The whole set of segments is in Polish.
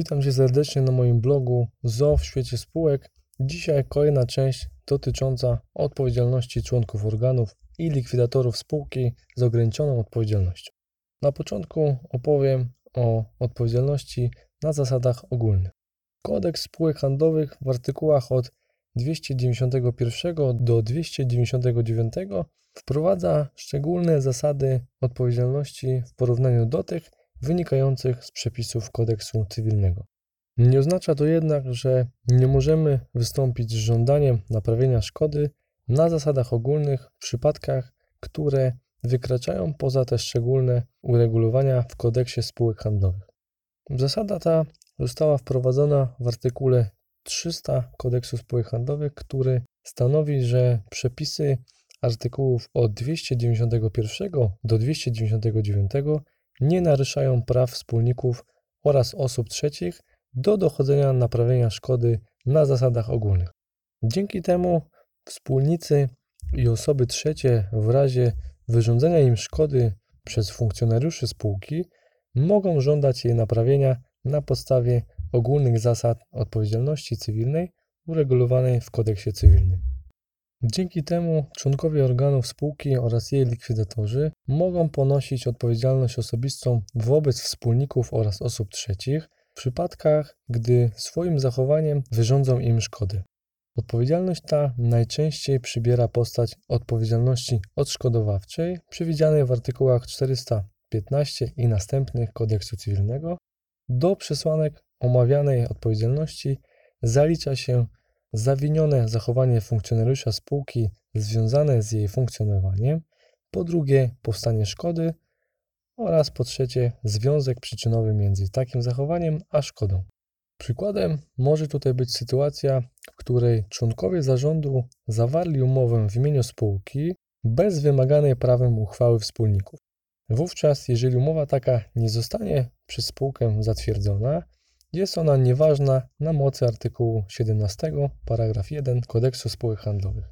Witam Cię serdecznie na moim blogu ZO w świecie spółek. Dzisiaj kolejna część dotycząca odpowiedzialności członków organów i likwidatorów spółki z ograniczoną odpowiedzialnością. Na początku opowiem o odpowiedzialności na zasadach ogólnych. Kodeks spółek handlowych w artykułach od 291 do 299 wprowadza szczególne zasady odpowiedzialności w porównaniu do tych wynikających z przepisów kodeksu cywilnego. Nie oznacza to jednak, że nie możemy wystąpić z żądaniem naprawienia szkody na zasadach ogólnych w przypadkach, które wykraczają poza te szczególne uregulowania w kodeksie spółek handlowych. Zasada ta została wprowadzona w artykule 300 kodeksu spółek handlowych, który stanowi, że przepisy artykułów od 291 do 299 nie naruszają praw wspólników oraz osób trzecich do dochodzenia naprawienia szkody na zasadach ogólnych. Dzięki temu wspólnicy i osoby trzecie w razie wyrządzenia im szkody przez funkcjonariuszy spółki mogą żądać jej naprawienia na podstawie ogólnych zasad odpowiedzialności cywilnej uregulowanej w kodeksie cywilnym. Dzięki temu członkowie organów spółki oraz jej likwidatorzy mogą ponosić odpowiedzialność osobistą wobec wspólników oraz osób trzecich w przypadkach, gdy swoim zachowaniem wyrządzą im szkody. Odpowiedzialność ta najczęściej przybiera postać odpowiedzialności odszkodowawczej przewidzianej w artykułach 415 i następnych kodeksu cywilnego. Do przesłanek omawianej odpowiedzialności zalicza się zawinione zachowanie funkcjonariusza spółki związane z jej funkcjonowaniem, po drugie powstanie szkody oraz po trzecie związek przyczynowy między takim zachowaniem a szkodą. Przykładem może tutaj być sytuacja, w której członkowie zarządu zawarli umowę w imieniu spółki bez wymaganej prawem uchwały wspólników. Wówczas, jeżeli umowa taka nie zostanie przez spółkę zatwierdzona, jest ona nieważna na mocy artykułu 17 paragraf 1 Kodeksu spółek handlowych.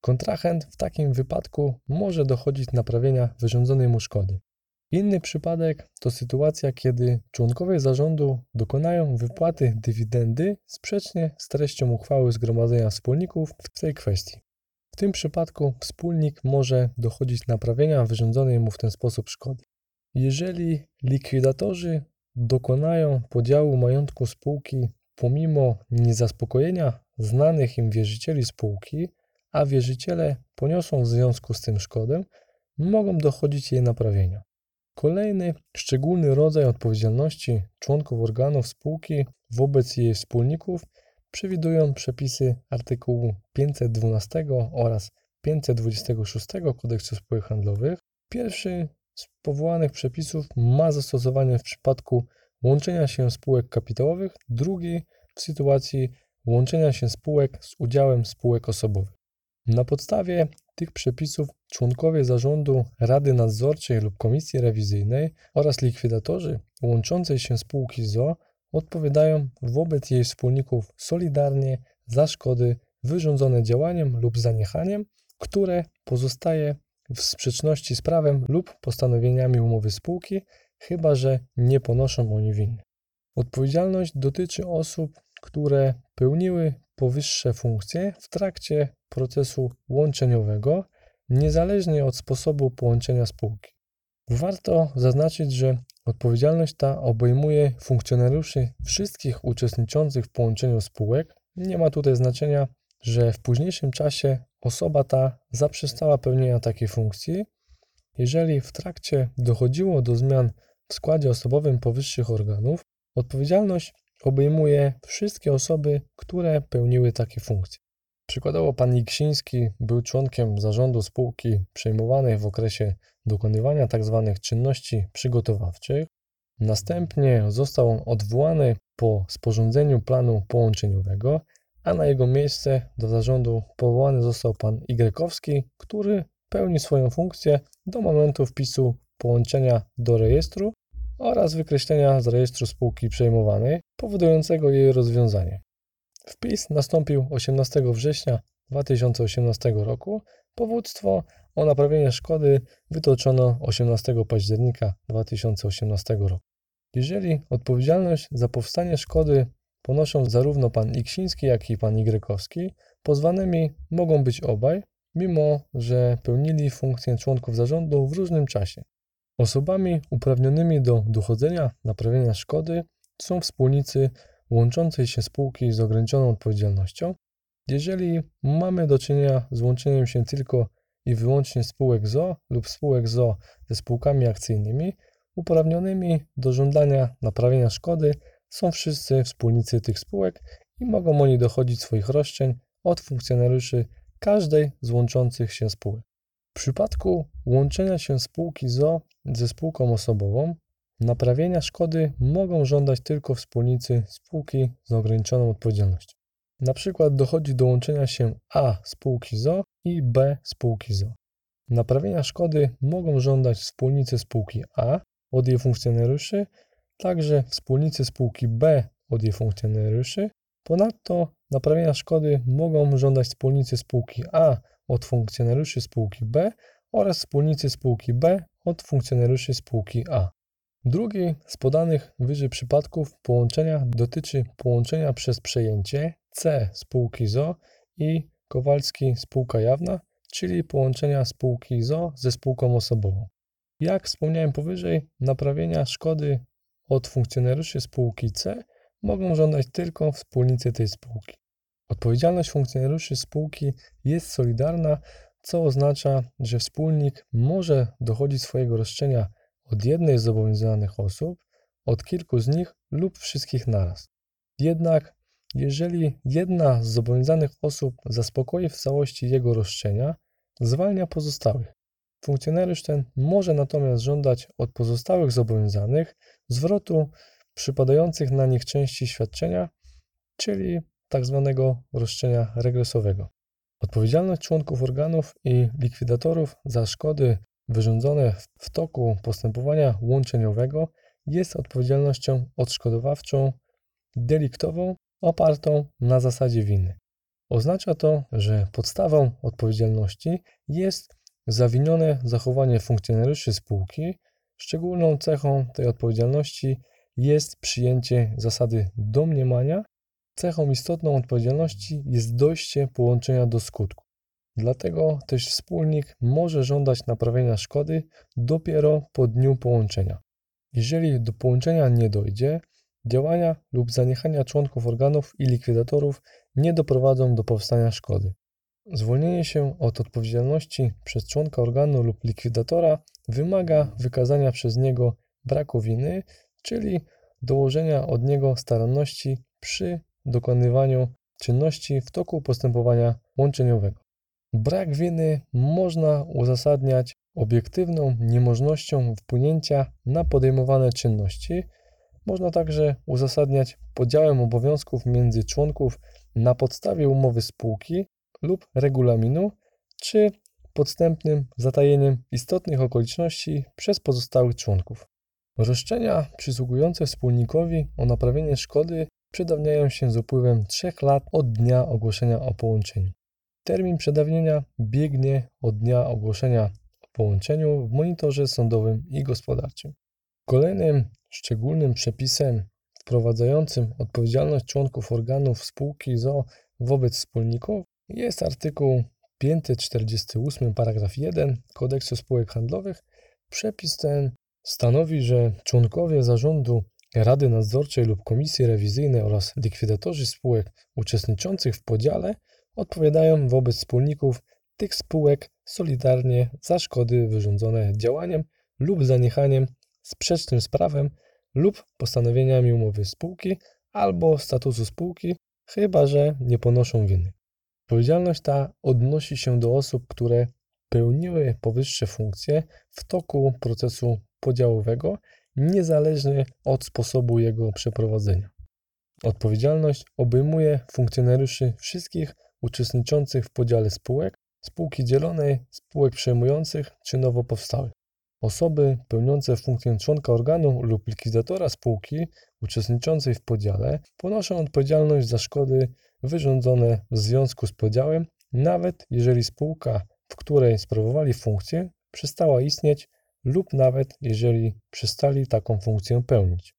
Kontrahent w takim wypadku może dochodzić naprawienia wyrządzonej mu szkody. Inny przypadek to sytuacja, kiedy członkowie zarządu dokonają wypłaty dywidendy sprzecznie z treścią uchwały Zgromadzenia Wspólników w tej kwestii. W tym przypadku wspólnik może dochodzić naprawienia wyrządzonej mu w ten sposób szkody. Jeżeli likwidatorzy dokonają podziału majątku spółki pomimo niezaspokojenia znanych im wierzycieli spółki, a wierzyciele poniosą w związku z tym szkodę, mogą dochodzić jej naprawienia. Kolejny szczególny rodzaj odpowiedzialności członków organów spółki wobec jej wspólników przewidują przepisy artykułu 512 oraz 526 Kodeksu Spółek Handlowych. Pierwszy z powołanych przepisów ma zastosowanie w przypadku łączenia się spółek kapitałowych, drugi w sytuacji łączenia się spółek z udziałem spółek osobowych. Na podstawie tych przepisów członkowie zarządu Rady Nadzorczej lub Komisji Rewizyjnej oraz likwidatorzy łączącej się spółki ZO odpowiadają wobec jej wspólników solidarnie za szkody wyrządzone działaniem lub zaniechaniem, które pozostaje w sprzeczności z prawem lub postanowieniami umowy spółki, chyba że nie ponoszą oni winy. Odpowiedzialność dotyczy osób, które pełniły powyższe funkcje w trakcie procesu łączeniowego, niezależnie od sposobu połączenia spółki. Warto zaznaczyć, że odpowiedzialność ta obejmuje funkcjonariuszy wszystkich uczestniczących w połączeniu spółek. Nie ma tutaj znaczenia, że w późniejszym czasie osoba ta zaprzestała pełnienia takiej funkcji, jeżeli w trakcie dochodziło do zmian w składzie osobowym powyższych organów, odpowiedzialność obejmuje wszystkie osoby, które pełniły takie funkcje. Przykładowo pan Iksiński był członkiem zarządu spółki przejmowanej w okresie dokonywania tzw. Tak czynności przygotowawczych. Następnie został on odwołany po sporządzeniu planu połączeniowego, a na jego miejsce do zarządu powołany został pan Igrekowski, który pełni swoją funkcję do momentu wpisu połączenia do rejestru oraz wykreślenia z rejestru spółki przejmowanej, powodującego jej rozwiązanie. Wpis nastąpił 18 września 2018 roku. Powództwo o naprawienie szkody wytoczono 18 października 2018 roku. Jeżeli odpowiedzialność za powstanie szkody ponoszą zarówno pan Iksiński, jak i pan Igrykowski, pozwanymi mogą być obaj, mimo że pełnili funkcję członków zarządu w różnym czasie. Osobami uprawnionymi do dochodzenia naprawienia szkody są wspólnicy łączącej się spółki z ograniczoną odpowiedzialnością. Jeżeli mamy do czynienia z łączeniem się tylko i wyłącznie spółek ZO lub spółek ZO ze spółkami akcyjnymi, uprawnionymi do żądania naprawienia szkody są wszyscy wspólnicy tych spółek i mogą oni dochodzić swoich roszczeń od funkcjonariuszy każdej z łączących się spółek. W przypadku łączenia się spółki ZO ze spółką osobową, naprawienia szkody mogą żądać tylko wspólnicy spółki z ograniczoną odpowiedzialnością. Na przykład dochodzi do łączenia się A spółki ZO i B spółki ZO. Naprawienia szkody mogą żądać wspólnicy spółki A od jej funkcjonariuszy, także wspólnicy spółki B od jej funkcjonariuszy. Ponadto naprawienia szkody mogą żądać wspólnicy spółki A od funkcjonariuszy spółki B oraz wspólnicy spółki B od funkcjonariuszy spółki A. Drugi z podanych wyżej przypadków połączenia dotyczy połączenia przez przejęcie C spółki ZO i Kowalski spółka jawna, czyli połączenia spółki ZO ze spółką osobową. Jak wspomniałem powyżej, naprawienia szkody od funkcjonariuszy spółki C mogą żądać tylko wspólnicy tej spółki. Odpowiedzialność funkcjonariuszy spółki jest solidarna, co oznacza, że wspólnik może dochodzić swojego roszczenia od jednej z zobowiązanych osób, od kilku z nich lub wszystkich naraz. Jednak jeżeli jedna z zobowiązanych osób zaspokoi w całości jego roszczenia, zwalnia pozostałych. Funkcjonariusz ten może natomiast żądać od pozostałych zobowiązanych zwrotu przypadających na nich części świadczenia, czyli tzw. Tak roszczenia regresowego. Odpowiedzialność członków organów i likwidatorów za szkody wyrządzone w toku postępowania łączeniowego jest odpowiedzialnością odszkodowawczą deliktową opartą na zasadzie winy. Oznacza to, że podstawą odpowiedzialności jest zawinione zachowanie funkcjonariuszy spółki. Szczególną cechą tej odpowiedzialności jest przyjęcie zasady domniemania. Cechą istotną odpowiedzialności jest dojście połączenia do skutku. Dlatego też wspólnik może żądać naprawienia szkody dopiero po dniu połączenia. Jeżeli do połączenia nie dojdzie, działania lub zaniechania członków organów i likwidatorów nie doprowadzą do powstania szkody. Zwolnienie się od odpowiedzialności przez członka organu lub likwidatora wymaga wykazania przez niego braku winy, czyli dołożenia od niego staranności przy dokonywaniu czynności w toku postępowania łączeniowego. Brak winy można uzasadniać obiektywną niemożnością wpłynięcia na podejmowane czynności. Można także uzasadniać podziałem obowiązków między członków na podstawie umowy spółki lub regulaminu, czy podstępnym zatajeniem istotnych okoliczności przez pozostałych członków. Roszczenia przysługujące wspólnikowi o naprawienie szkody przedawniają się z upływem 3 lat od dnia ogłoszenia o połączeniu. Termin przedawnienia biegnie od dnia ogłoszenia o połączeniu w monitorze sądowym i gospodarczym. Kolejnym szczególnym przepisem wprowadzającym odpowiedzialność członków organów spółki ZO wobec wspólników jest artykuł 548 paragraf 1 Kodeksu spółek handlowych. Przepis ten stanowi, że członkowie zarządu Rady Nadzorczej lub Komisji Rewizyjnej oraz likwidatorzy spółek uczestniczących w podziale odpowiadają wobec wspólników tych spółek solidarnie za szkody wyrządzone działaniem lub zaniechaniem sprzecznym z prawem lub postanowieniami umowy spółki albo statusu spółki, chyba że nie ponoszą winy. Odpowiedzialność ta odnosi się do osób, które pełniły powyższe funkcje w toku procesu podziałowego, niezależnie od sposobu jego przeprowadzenia. Odpowiedzialność obejmuje funkcjonariuszy wszystkich uczestniczących w podziale spółek, spółki dzielonej, spółek przejmujących czy nowo powstałych. Osoby pełniące funkcję członka organu lub likwidatora spółki uczestniczącej w podziale ponoszą odpowiedzialność za szkody wyrządzone w związku z podziałem, nawet jeżeli spółka, w której sprawowali funkcję, przestała istnieć lub nawet jeżeli przestali taką funkcję pełnić.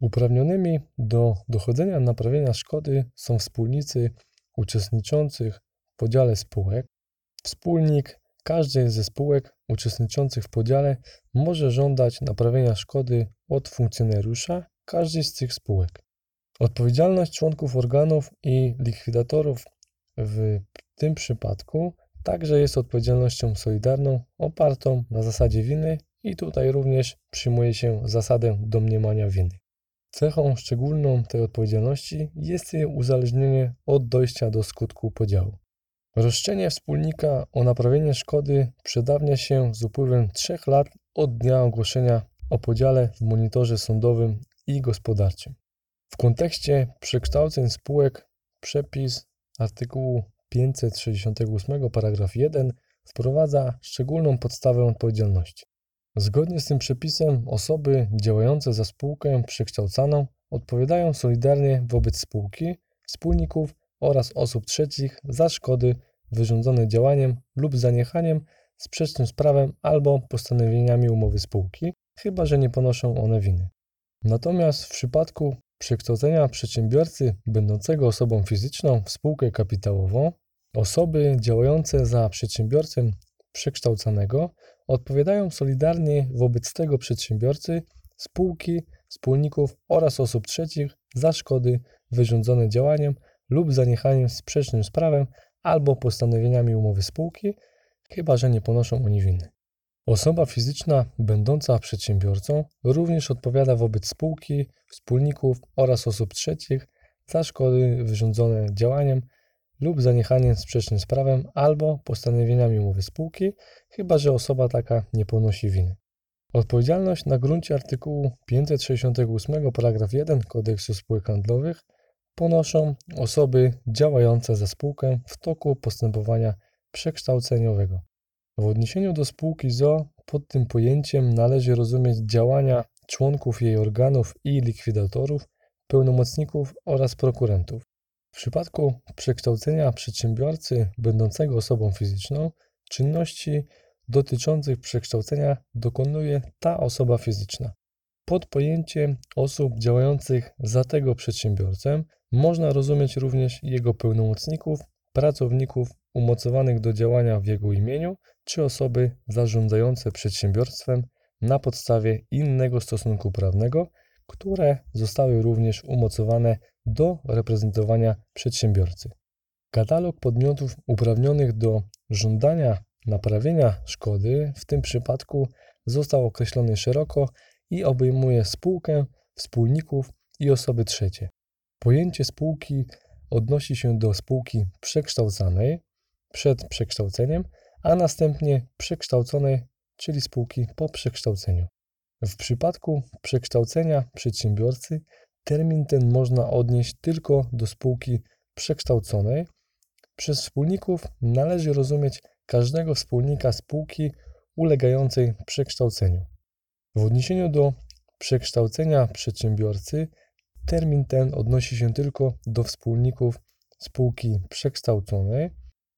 Uprawnionymi do dochodzenia naprawienia szkody są wspólnicy uczestniczących w podziale spółek. Wspólnik każdej ze spółek uczestniczących w podziale może żądać naprawienia szkody od funkcjonariusza każdej z tych spółek. Odpowiedzialność członków organów i likwidatorów w tym przypadku także jest odpowiedzialnością solidarną opartą na zasadzie winy i tutaj również przyjmuje się zasadę domniemania winy. Cechą szczególną tej odpowiedzialności jest jej uzależnienie od dojścia do skutku podziału. Roszczenie wspólnika o naprawienie szkody przedawnia się z upływem 3 lat od dnia ogłoszenia o podziale w monitorze sądowym i gospodarczym. W kontekście przekształceń spółek przepis artykułu 568 paragraf 1 wprowadza szczególną podstawę odpowiedzialności. Zgodnie z tym przepisem osoby działające za spółkę przekształcaną odpowiadają solidarnie wobec spółki, wspólników oraz osób trzecich za szkody wyrządzone działaniem lub zaniechaniem sprzecznym z prawem albo postanowieniami umowy spółki, chyba że nie ponoszą one winy. Natomiast w przypadku przekształcenia przedsiębiorcy będącego osobą fizyczną w spółkę kapitałową, osoby działające za przedsiębiorcę przekształcanego odpowiadają solidarnie wobec tego przedsiębiorcy, spółki, wspólników oraz osób trzecich za szkody wyrządzone działaniem lub zaniechaniem sprzecznym z prawem albo postanowieniami umowy spółki, chyba że nie ponoszą oni winy. Osoba fizyczna będąca przedsiębiorcą również odpowiada wobec spółki, wspólników oraz osób trzecich za szkody wyrządzone działaniem lub zaniechaniem sprzecznym z prawem albo postanowieniami umowy spółki, chyba że osoba taka nie ponosi winy. Odpowiedzialność na gruncie artykułu 568 paragraf 1 Kodeksu Spółek Handlowych ponoszą osoby działające za spółkę w toku postępowania przekształceniowego. W odniesieniu do spółki ZO pod tym pojęciem należy rozumieć działania członków jej organów i likwidatorów, pełnomocników oraz prokurentów. W przypadku przekształcenia przedsiębiorcy będącego osobą fizyczną, czynności dotyczących przekształcenia dokonuje ta osoba fizyczna. Pod pojęciem osób działających za tego przedsiębiorcę można rozumieć również jego pełnomocników, pracowników umocowanych do działania w jego imieniu, czy osoby zarządzające przedsiębiorstwem na podstawie innego stosunku prawnego, które zostały również umocowane do reprezentowania przedsiębiorcy. Katalog podmiotów uprawnionych do żądania naprawienia szkody w tym przypadku został określony szeroko i obejmuje spółkę, wspólników i osoby trzecie. Pojęcie spółki odnosi się do spółki przekształcanej przed przekształceniem, a następnie przekształconej, czyli spółki po przekształceniu. W przypadku przekształcenia przedsiębiorcy termin ten można odnieść tylko do spółki przekształconej. Przez wspólników należy rozumieć każdego wspólnika spółki ulegającej przekształceniu. W odniesieniu do przekształcenia przedsiębiorcy termin ten odnosi się tylko do wspólników spółki przekształconej,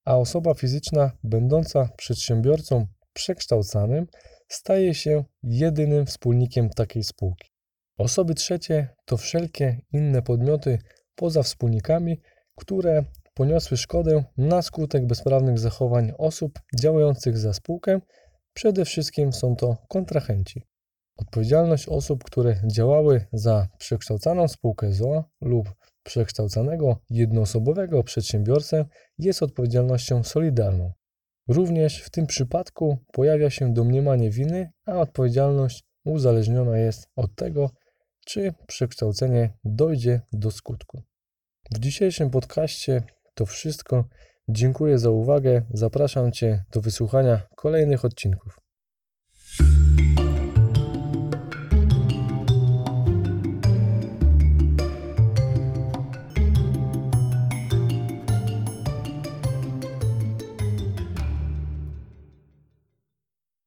a osoba fizyczna będąca przedsiębiorcą przekształcanym staje się jedynym wspólnikiem takiej spółki. Osoby trzecie to wszelkie inne podmioty poza wspólnikami, które poniosły szkodę na skutek bezprawnych zachowań osób działających za spółkę. Przede wszystkim są to kontrahenci. Odpowiedzialność osób, które działały za przekształcaną spółkę ZOA lub przekształcanego jednoosobowego przedsiębiorcę jest odpowiedzialnością solidarną. Również w tym przypadku pojawia się domniemanie winy, a odpowiedzialność uzależniona jest od tego, czy przekształcenie dojdzie do skutku. W dzisiejszym podcaście to wszystko. Dziękuję za uwagę. Zapraszam Cię do wysłuchania kolejnych odcinków.